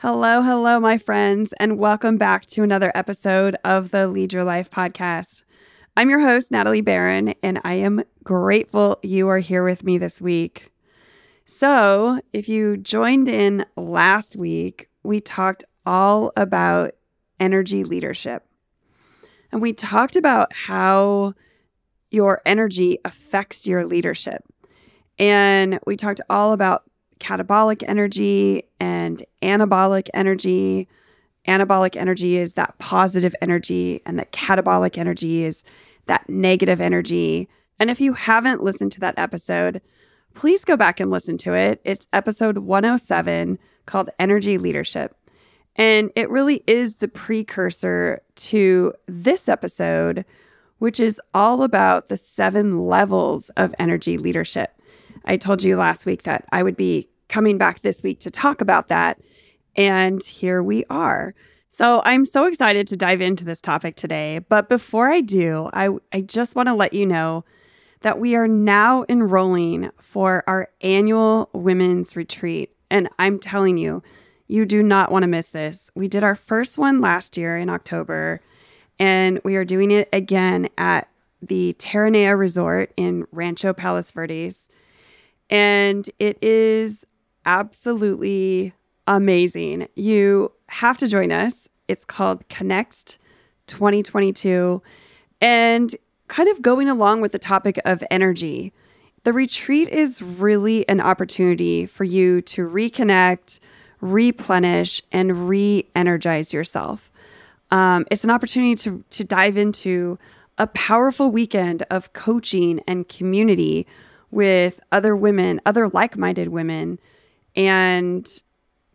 Hello, hello, my friends, and welcome back to another episode of the Lead Your Life podcast. I'm your host, Natalie Barron, and I am grateful you are here with me this week. So, if you joined in last week, we talked all about energy leadership. And we talked about how your energy affects your leadership. And we talked all about catabolic energy and anabolic energy. Anabolic energy is that positive energy, and the catabolic energy is that negative energy. And if you haven't listened to that episode, please go back and listen to it. It's episode 107 called Energy Leadership. And it really is the precursor to this episode, which is all about the seven levels of energy leadership. I told you last week that I would be coming back this week to talk about that. And here we are. So I'm so excited to dive into this topic today. But before I do, I, I just want to let you know that we are now enrolling for our annual women's retreat. And I'm telling you, you do not want to miss this. We did our first one last year in October, and we are doing it again at the Terranea Resort in Rancho Palos Verdes. And it is absolutely amazing. You have to join us. It's called Connext 2022. And kind of going along with the topic of energy, the retreat is really an opportunity for you to reconnect, replenish, and re energize yourself. Um, it's an opportunity to, to dive into a powerful weekend of coaching and community with other women, other like minded women, and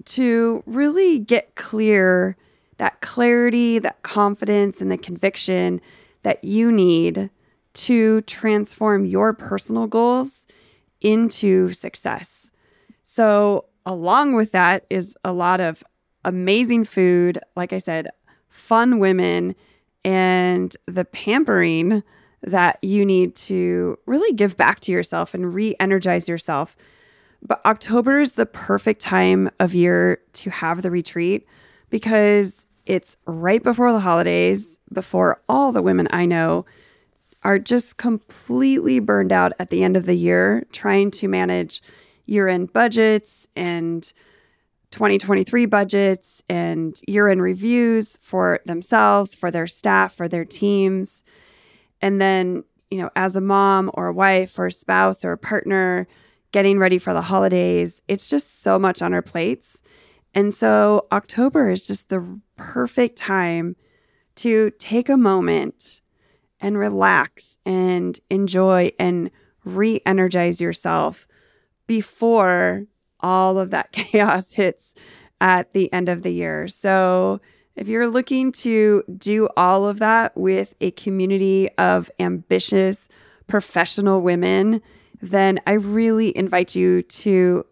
to really get clear that clarity, that confidence, and the conviction that you need to transform your personal goals into success. So, along with that is a lot of amazing food, like I said, fun women, and the pampering that you need to really give back to yourself and re energize yourself. But October is the perfect time of year to have the retreat because it's right before the holidays, before all the women I know are just completely burned out at the end of the year trying to manage year end budgets and 2023 budgets and year end reviews for themselves, for their staff, for their teams. And then, you know, as a mom or a wife or a spouse or a partner getting ready for the holidays, it's just so much on our plates. And so October is just the perfect time to take a moment and relax and enjoy and re energize yourself before all of that chaos hits at the end of the year. So, if you're looking to do all of that with a community of ambitious professional women, then I really invite you to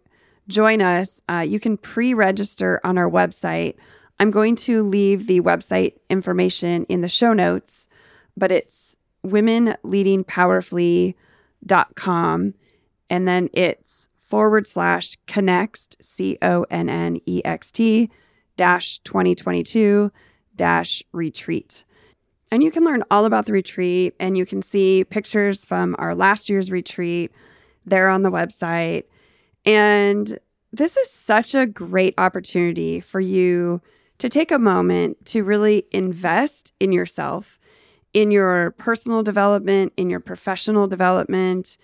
join us. Uh, you can pre register on our website. I'm going to leave the website information in the show notes, but it's womenleadingpowerfully.com. And then it's forward slash connext, C O N N E X T 2022 dash retreat. And you can learn all about the retreat and you can see pictures from our last year's retreat there on the website. And this is such a great opportunity for you to take a moment to really invest in yourself, in your personal development, in your professional development,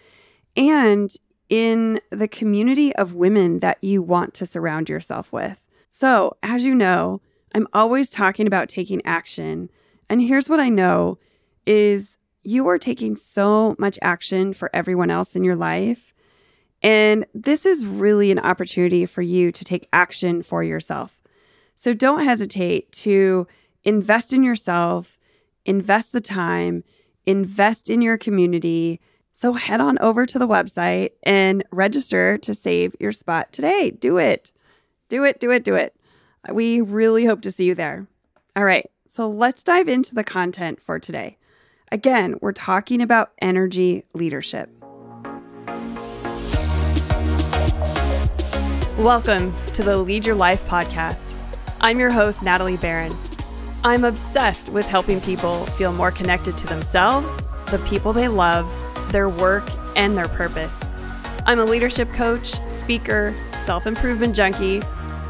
and in the community of women that you want to surround yourself with. So, as you know, I'm always talking about taking action. And here's what I know is you are taking so much action for everyone else in your life. And this is really an opportunity for you to take action for yourself. So don't hesitate to invest in yourself, invest the time, invest in your community. So head on over to the website and register to save your spot today. Do it. Do it, do it, do it. We really hope to see you there. All right, so let's dive into the content for today. Again, we're talking about energy leadership. Welcome to the Lead Your Life podcast. I'm your host, Natalie Barron. I'm obsessed with helping people feel more connected to themselves, the people they love, their work, and their purpose. I'm a leadership coach, speaker, self improvement junkie,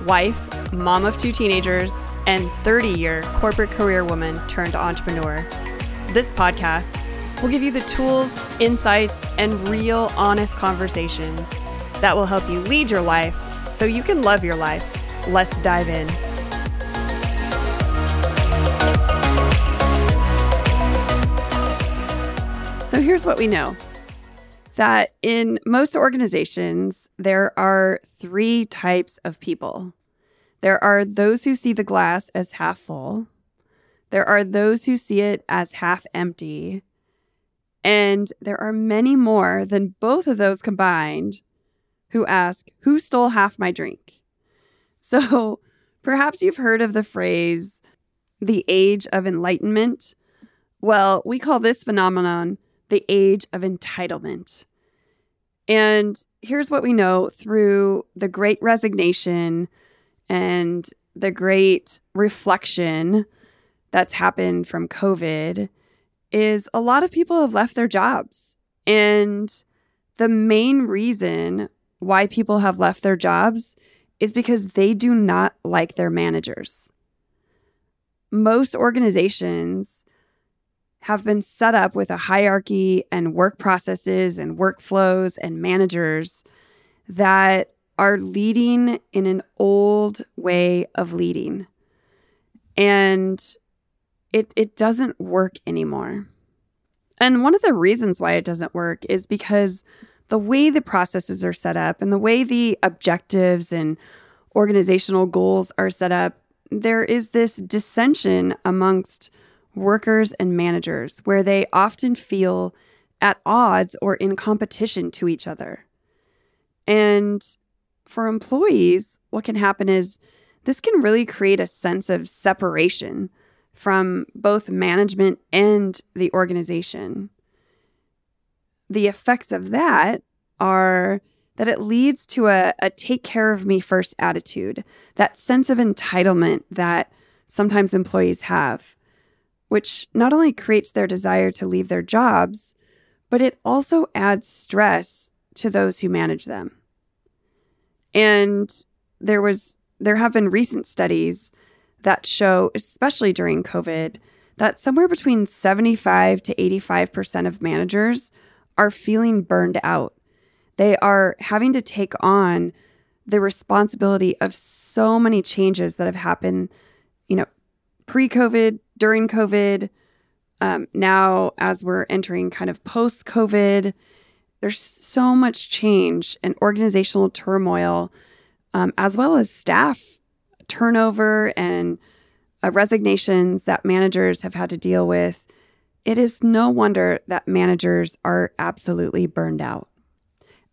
wife, mom of two teenagers, and 30 year corporate career woman turned entrepreneur. This podcast will give you the tools, insights, and real honest conversations that will help you lead your life so you can love your life. Let's dive in. So here's what we know that in most organizations, there are three types of people. There are those who see the glass as half full, there are those who see it as half empty, and there are many more than both of those combined who ask, Who stole half my drink? So perhaps you've heard of the phrase, the age of enlightenment. Well, we call this phenomenon the age of entitlement. And here's what we know through the great resignation and the great reflection that's happened from COVID is a lot of people have left their jobs. And the main reason why people have left their jobs is because they do not like their managers. Most organizations have been set up with a hierarchy and work processes and workflows and managers that are leading in an old way of leading. And it, it doesn't work anymore. And one of the reasons why it doesn't work is because the way the processes are set up and the way the objectives and organizational goals are set up, there is this dissension amongst workers and managers where they often feel at odds or in competition to each other. And for employees, what can happen is this can really create a sense of separation from both management and the organization. The effects of that are that it leads to a, a take care of me first attitude, that sense of entitlement that sometimes employees have which not only creates their desire to leave their jobs, but it also adds stress to those who manage them. And there was there have been recent studies that show especially during COVID that somewhere between 75 to 85% of managers are feeling burned out. They are having to take on the responsibility of so many changes that have happened, you know, pre-COVID, during COVID, um, now as we're entering kind of post COVID, there's so much change and organizational turmoil, um, as well as staff turnover and uh, resignations that managers have had to deal with. It is no wonder that managers are absolutely burned out.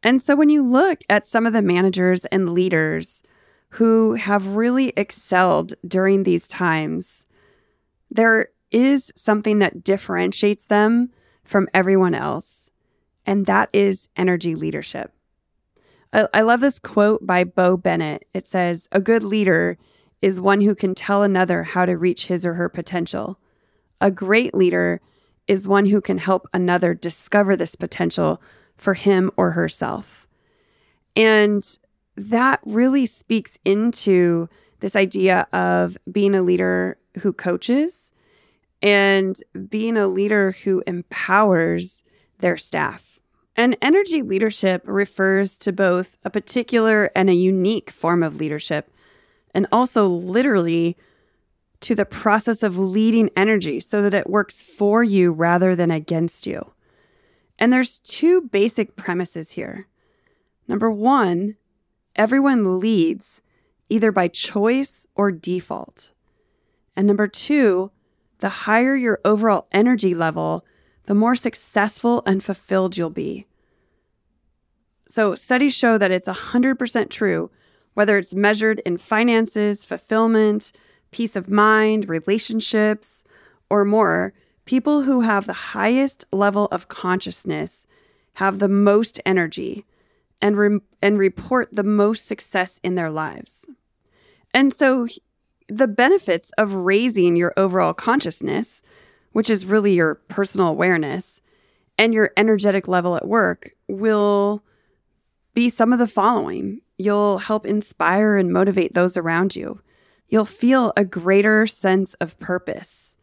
And so when you look at some of the managers and leaders who have really excelled during these times, there is something that differentiates them from everyone else, and that is energy leadership. I, I love this quote by Bo Bennett. It says, A good leader is one who can tell another how to reach his or her potential. A great leader is one who can help another discover this potential for him or herself. And that really speaks into this idea of being a leader who coaches and being a leader who empowers their staff. And energy leadership refers to both a particular and a unique form of leadership, and also literally to the process of leading energy so that it works for you rather than against you. And there's two basic premises here. Number one, everyone leads either by choice or default. And number two, the higher your overall energy level, the more successful and fulfilled you'll be. So, studies show that it's 100% true, whether it's measured in finances, fulfillment, peace of mind, relationships, or more. People who have the highest level of consciousness have the most energy and, re- and report the most success in their lives. And so the benefits of raising your overall consciousness, which is really your personal awareness, and your energetic level at work will be some of the following. You'll help inspire and motivate those around you. You'll feel a greater sense of purpose.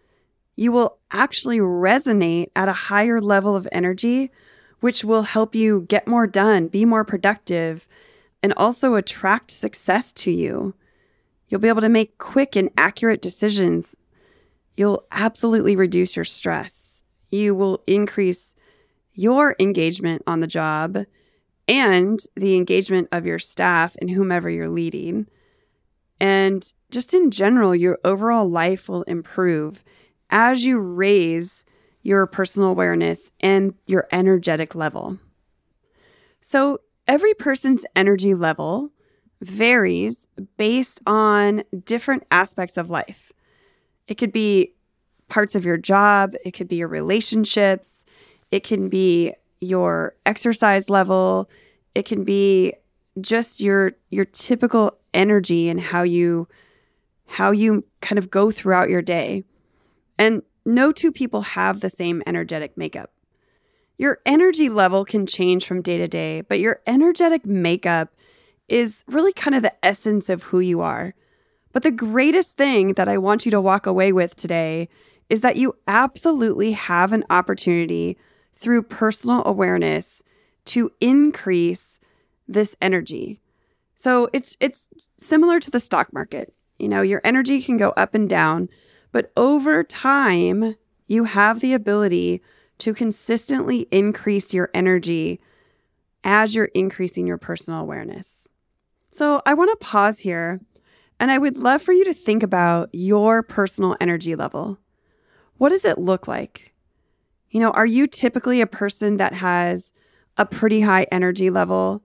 You will actually resonate at a higher level of energy, which will help you get more done, be more productive, and also attract success to you. You'll be able to make quick and accurate decisions. You'll absolutely reduce your stress. You will increase your engagement on the job and the engagement of your staff and whomever you're leading. And just in general, your overall life will improve as you raise your personal awareness and your energetic level. So, every person's energy level varies based on different aspects of life. It could be parts of your job, it could be your relationships, it can be your exercise level, it can be just your your typical energy and how you how you kind of go throughout your day. And no two people have the same energetic makeup. Your energy level can change from day to day, but your energetic makeup is really kind of the essence of who you are. But the greatest thing that I want you to walk away with today is that you absolutely have an opportunity through personal awareness to increase this energy. So it's it's similar to the stock market. You know, your energy can go up and down, but over time, you have the ability to consistently increase your energy as you're increasing your personal awareness. So, I want to pause here and I would love for you to think about your personal energy level. What does it look like? You know, are you typically a person that has a pretty high energy level?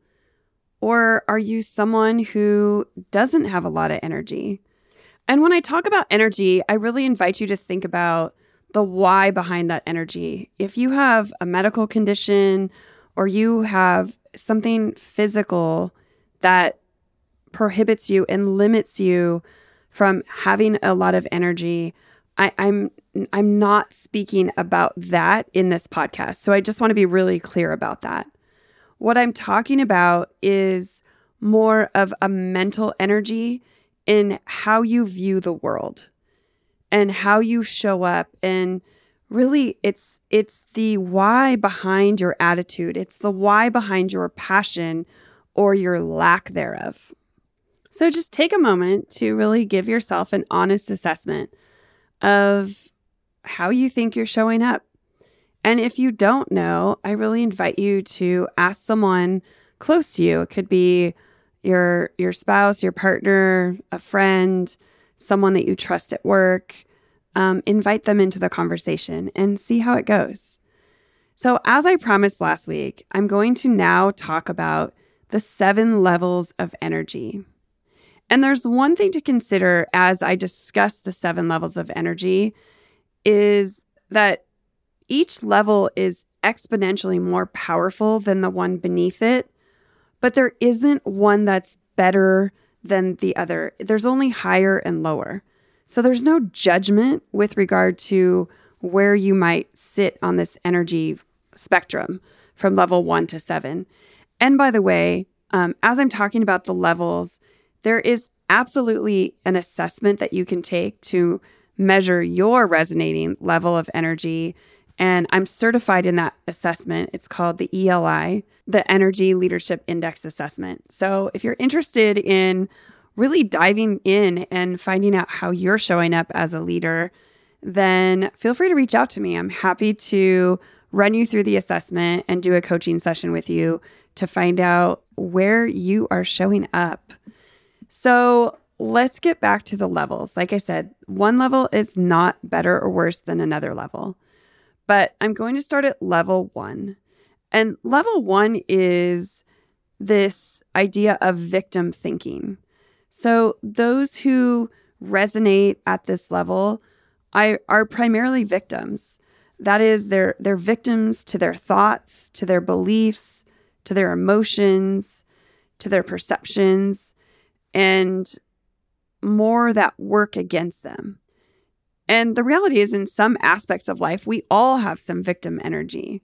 Or are you someone who doesn't have a lot of energy? And when I talk about energy, I really invite you to think about the why behind that energy. If you have a medical condition or you have something physical that prohibits you and limits you from having a lot of energy, I, I'm I'm not speaking about that in this podcast. So I just want to be really clear about that. What I'm talking about is more of a mental energy in how you view the world and how you show up. And really it's it's the why behind your attitude. It's the why behind your passion or your lack thereof. So just take a moment to really give yourself an honest assessment of how you think you're showing up. And if you don't know i really invite you to ask someone close to you. It could be your your spouse your partner a friend someone that you trust at work um, invite them into the conversation and see how it goes. So, as I promised last week, I'm going to now talk about the seven levels of energy. And there's one thing to consider as I discuss the seven levels of energy is that each level is exponentially more powerful than the one beneath it, but there isn't one that's better than the other. There's only higher and lower. So there's no judgment with regard to where you might sit on this energy spectrum from level one to seven. And by the way, um, as I'm talking about the levels, there is absolutely an assessment that you can take to measure your resonating level of energy. And I'm certified in that assessment. It's called the ELI, the Energy Leadership Index Assessment. So if you're interested in really diving in and finding out how you're showing up as a leader, then feel free to reach out to me. I'm happy to run you through the assessment and do a coaching session with you to find out where you are showing up. So, let's get back to the levels. Like I said, one level is not better or worse than another level, but I'm going to start at level one. And level one is this idea of victim thinking. So, those who resonate at this level I, are primarily victims. That is, they're, they're victims to their thoughts, to their beliefs, to their emotions, to their perceptions. And more that work against them. And the reality is, in some aspects of life, we all have some victim energy,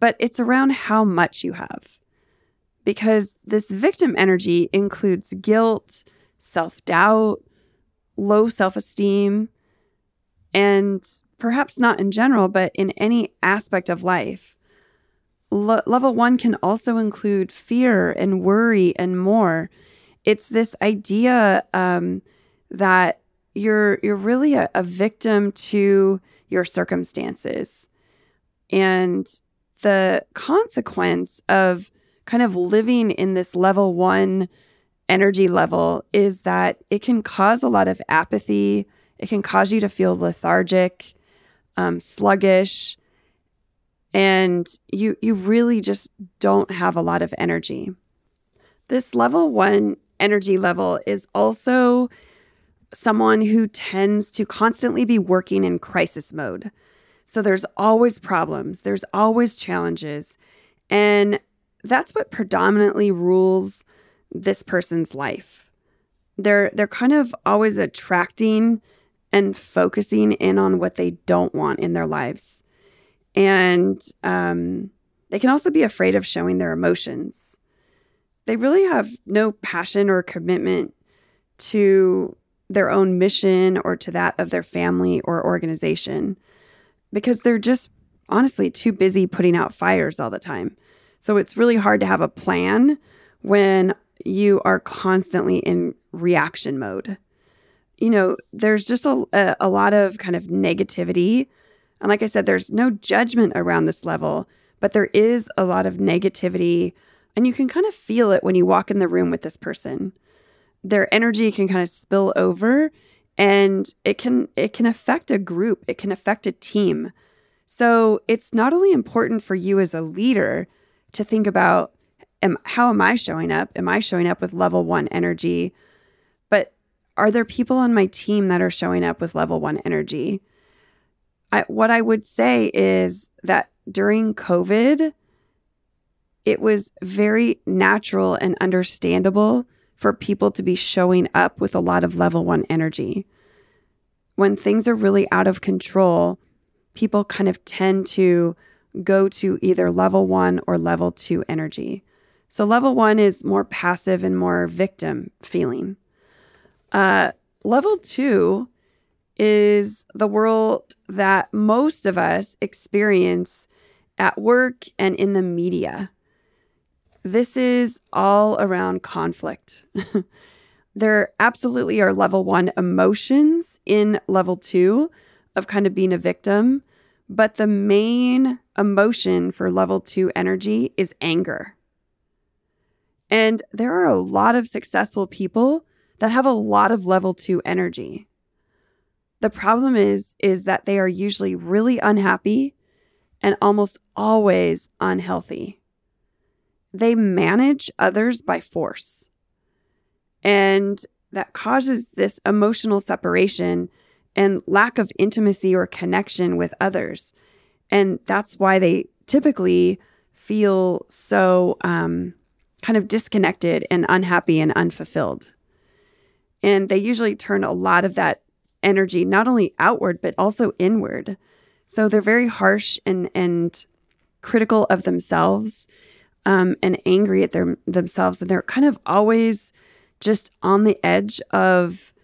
but it's around how much you have. Because this victim energy includes guilt, self doubt, low self esteem, and perhaps not in general, but in any aspect of life. level one can also include fear and worry and more. It's this idea um, that you're you're really a, a victim to your circumstances, and the consequence of kind of living in this level one energy level is that it can cause a lot of apathy. It can cause you to feel lethargic, um, sluggish, and you you really just don't have a lot of energy. This level one energy level is also someone who tends to constantly be working in crisis mode. So there's always problems, there's always challenges. And that's what predominantly rules this person's life. They're they're kind of always attracting and focusing in on what they don't want in their lives. And um, they can also be afraid of showing their emotions. They really have no passion or commitment to their own mission or to that of their family or organization because they're just honestly too busy putting out fires all the time. So it's really hard to have a plan when you are constantly in reaction mode. You know, there's just a, a, lot of kind of negativity. And like I said, there's no judgment around this level, but there is a lot of negativity. And you can kind of feel it when you walk in the room with this person their energy can kind of spill over and it can it can affect a group it can affect a team. So it's not only important for you as a leader to think about am, how am i showing up? Am i showing up with level 1 energy? But are there people on my team that are showing up with level 1 energy? I, what i would say is that during covid it was very natural and understandable for people to be showing up with a lot of level one energy. When things are really out of control, people kind of tend to go to either level one or level two energy. So, level one is more passive and more victim feeling. Uh, level two is the world that most of us experience at work and in the media. This is all around conflict. there absolutely are level one emotions in level two of kind of being a victim, but the main emotion for level two energy is anger. And there are a lot of successful people that have a lot of level two energy. The problem is is that they are usually really unhappy and almost always unhealthy they manage others by force. And that causes this emotional separation and lack of intimacy or connection with others. And that's why they typically feel so um, kind of disconnected and unhappy and unfulfilled. And they usually turn a lot of that energy not only outward, but also inward. So they're very harsh and, and critical of themselves um, and angry at their, themselves. And they're kind of always just on the edge of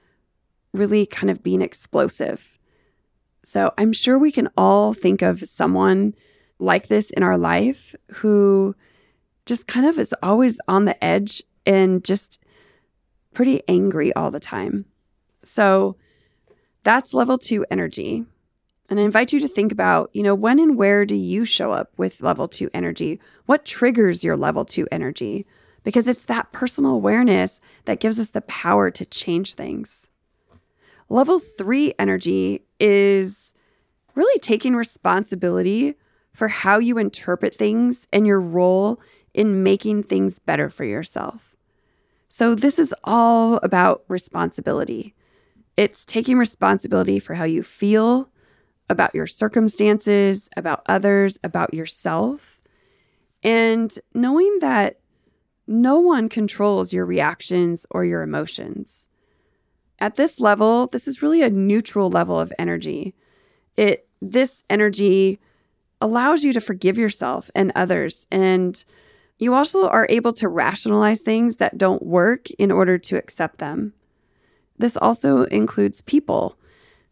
really kind of being explosive. So I'm sure we can all think of someone like this in our life who just kind of is always on the edge and just pretty angry all the time. So that's level two energy. And I invite you to think about, you know, when and where do you show up with level two energy? What triggers your level two energy? Because it's that personal awareness that gives us the power to change things. Level three energy is really taking responsibility for how you interpret things and your role in making things better for yourself. So, this is all about responsibility. It's taking responsibility for how you feel, about your circumstances, about others, about yourself. And knowing that no one controls your reactions or your emotions. at this level, this is really a neutral level of energy. It this energy allows you to forgive yourself and others and you also are able to rationalize things that don't work in order to accept them. This also includes people.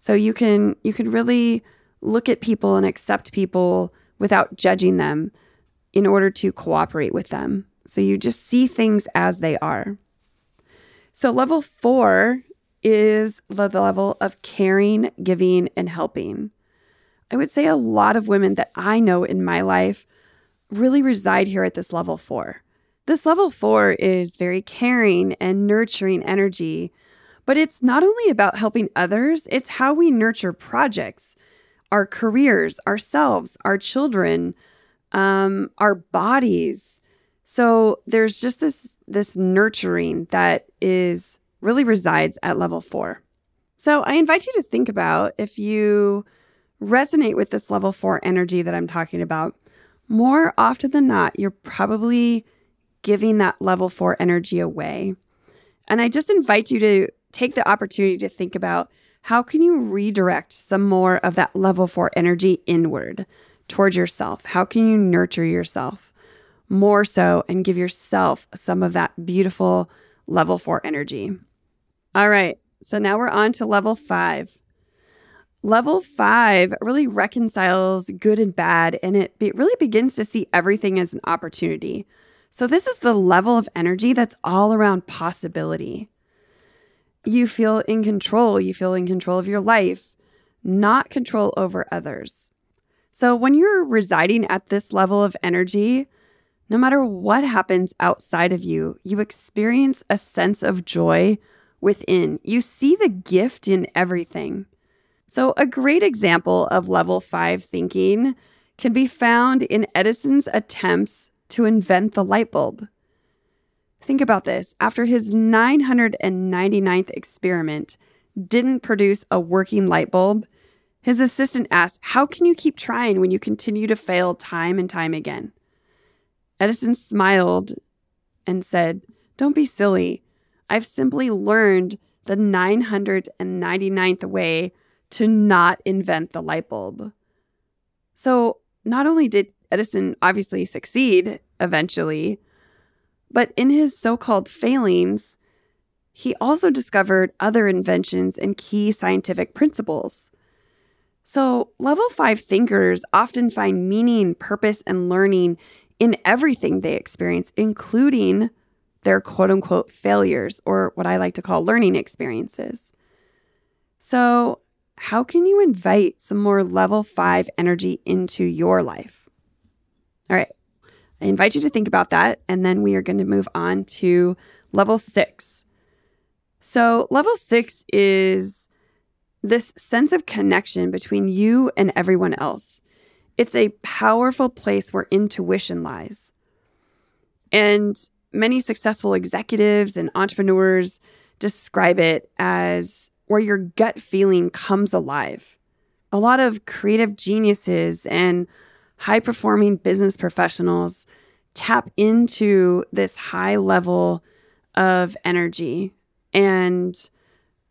So you can you can really look at people and accept people without judging them in order to cooperate with them. So you just see things as they are. So level 4 is the level of caring, giving and helping. I would say a lot of women that I know in my life really reside here at this level four. This level four is very caring and nurturing energy, but it's not only about helping others, it's how we nurture projects, our careers, ourselves, our children, um, our bodies. So there's just this this nurturing that is really resides at level four. So I invite you to think about if you resonate with this level four energy that I'm talking about more often than not, you're probably giving that level four energy away. And I just invite you to take the opportunity to think about how can you redirect some more of that level four energy inward towards yourself? How can you nurture yourself more so and give yourself some of that beautiful level four energy? All right. So now we're on to level five. Level five really reconciles good and bad, and it be- really begins to see everything as an opportunity. So, this is the level of energy that's all around possibility. You feel in control, you feel in control of your life, not control over others. So, when you're residing at this level of energy, no matter what happens outside of you, you experience a sense of joy within. You see the gift in everything. So, a great example of level five thinking can be found in Edison's attempts to invent the light bulb. Think about this after his 999th experiment didn't produce a working light bulb, his assistant asked, How can you keep trying when you continue to fail time and time again? Edison smiled and said, Don't be silly. I've simply learned the 999th way to not invent the light bulb. So, not only did Edison obviously succeed eventually, but in his so called failings, he also discovered other inventions and key scientific principles. So, level five thinkers often find meaning, purpose, and learning in everything they experience, including their quote unquote failures or what I like to call learning experiences. So, how can you invite some more level five energy into your life? All right. I invite you to think about that. And then we are going to move on to level six. So, level six is this sense of connection between you and everyone else. It's a powerful place where intuition lies. And many successful executives and entrepreneurs describe it as where your gut feeling comes alive. A lot of creative geniuses and high performing business professionals tap into this high level of energy. And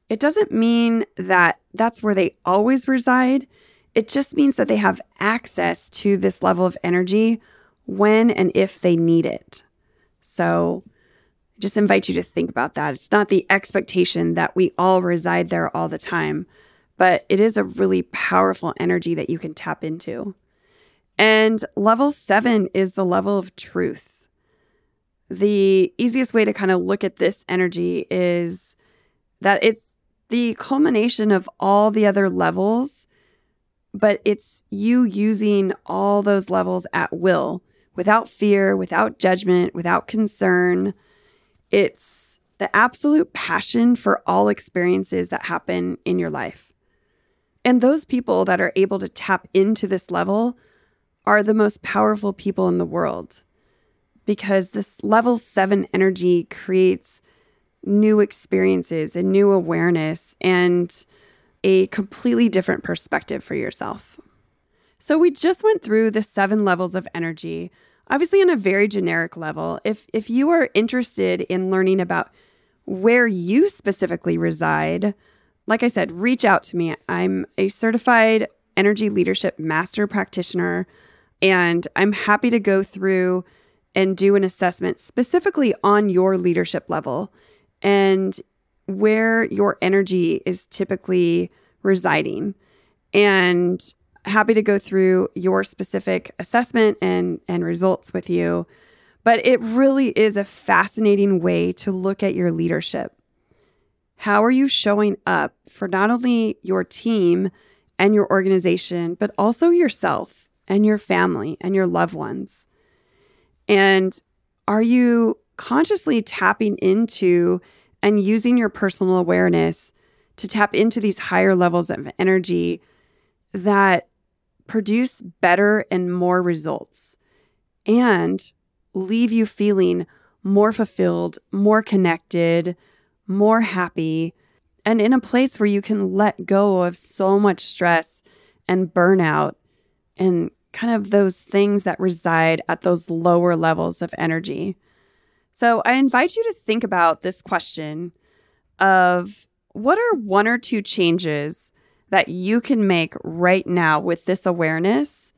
it doesn't mean that that's where they always reside. It just means that they have access to this level of energy when and if they need it. So, I just invite you to think about that. It's not the expectation that we all reside there all the time, but it is a really powerful energy that you can tap into. And level seven is the level of truth. The easiest way to kind of look at this energy is that it's the culmination of all the other levels, but it's you using all those levels at will without fear, without judgment, without concern it's the absolute passion for all experiences that happen in your life. And those people that are able to tap into this level are the most powerful people in the world because this level seven energy creates new experiences and new awareness and a completely different perspective for yourself. So, we just went through the seven levels of energy obviously on a very generic level if if you are interested in learning about where you specifically reside, like I said, reach out to me. I'm a certified energy leadership master practitioner, and I'm happy to go through and do an assessment specifically on your leadership level and where your energy is typically residing. And happy to go through your specific assessment and, and results with you. But it really is a fascinating way to look at your leadership. How are you showing up for not only your team and your organization, but also yourself and your family and your loved ones? And are you consciously tapping into and using your personal awareness to tap into these higher levels of energy that produce better and more results and leave you feeling more fulfilled, more connected, more happy, and in a place where you can let go of so much stress and burnout and kind of those things that reside at those lower levels of energy. So I invite you to think about this question of what are one or two changes that you can make right now with this awareness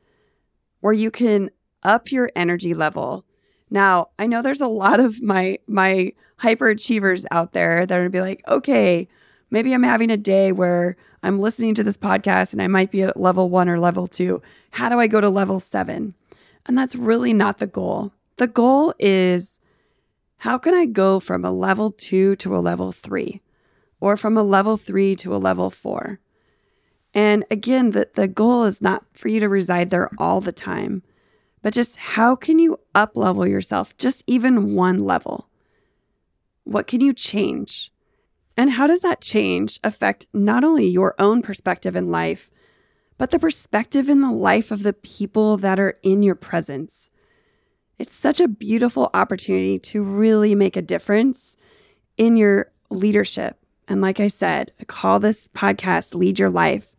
where you can up your energy level. Now, I know there's a lot of my my hyperachievers out there that are going to be like, "Okay, maybe I'm having a day where I'm listening to this podcast and I might be at level 1 or level 2. How do I go to level 7?" And that's really not the goal. The goal is how can I go from a level 2 to a level 3 or from a level 3 to a level 4? And again, the, the goal is not for you to reside there all the time, but just how can you up level yourself just even one level? What can you change? And how does that change affect not only your own perspective in life, but the perspective in the life of the people that are in your presence? It's such a beautiful opportunity to really make a difference in your leadership. And like I said, I call this podcast Lead Your Life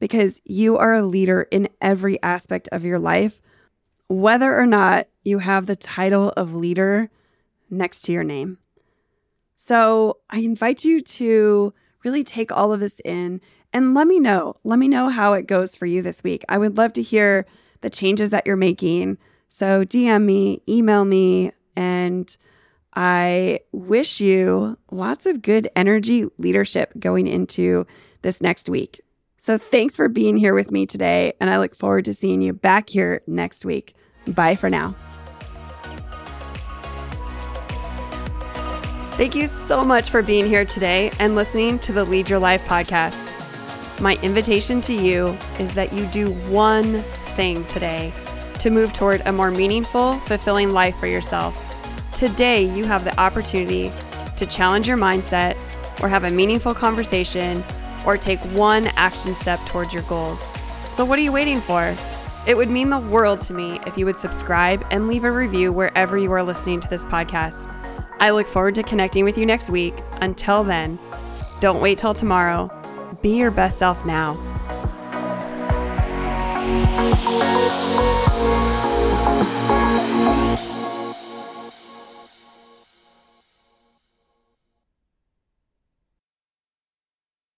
because you are a leader in every aspect of your life, whether or not you have the title of leader next to your name. So I invite you to really take all of this in and let me know. Let me know how it goes for you this week. I would love to hear the changes that you're making. So DM me, email me, and I wish you lots of good energy leadership going into this next week. So thanks for being here with me today, and I look forward to seeing you back here next week. Bye for now. Thank you so much for being here today and listening to the Lead Your Life podcast. My invitation to you is that you do one thing today to move toward a more meaningful, fulfilling life for yourself. Today, you have the opportunity to challenge your mindset or have a meaningful conversation or take one action step towards your goals. So, what are you waiting for? It would mean the world to me if you would subscribe and leave a review wherever you are listening to this podcast. I look forward to connecting with you next week. Until then, don't wait till tomorrow. Be your best self now.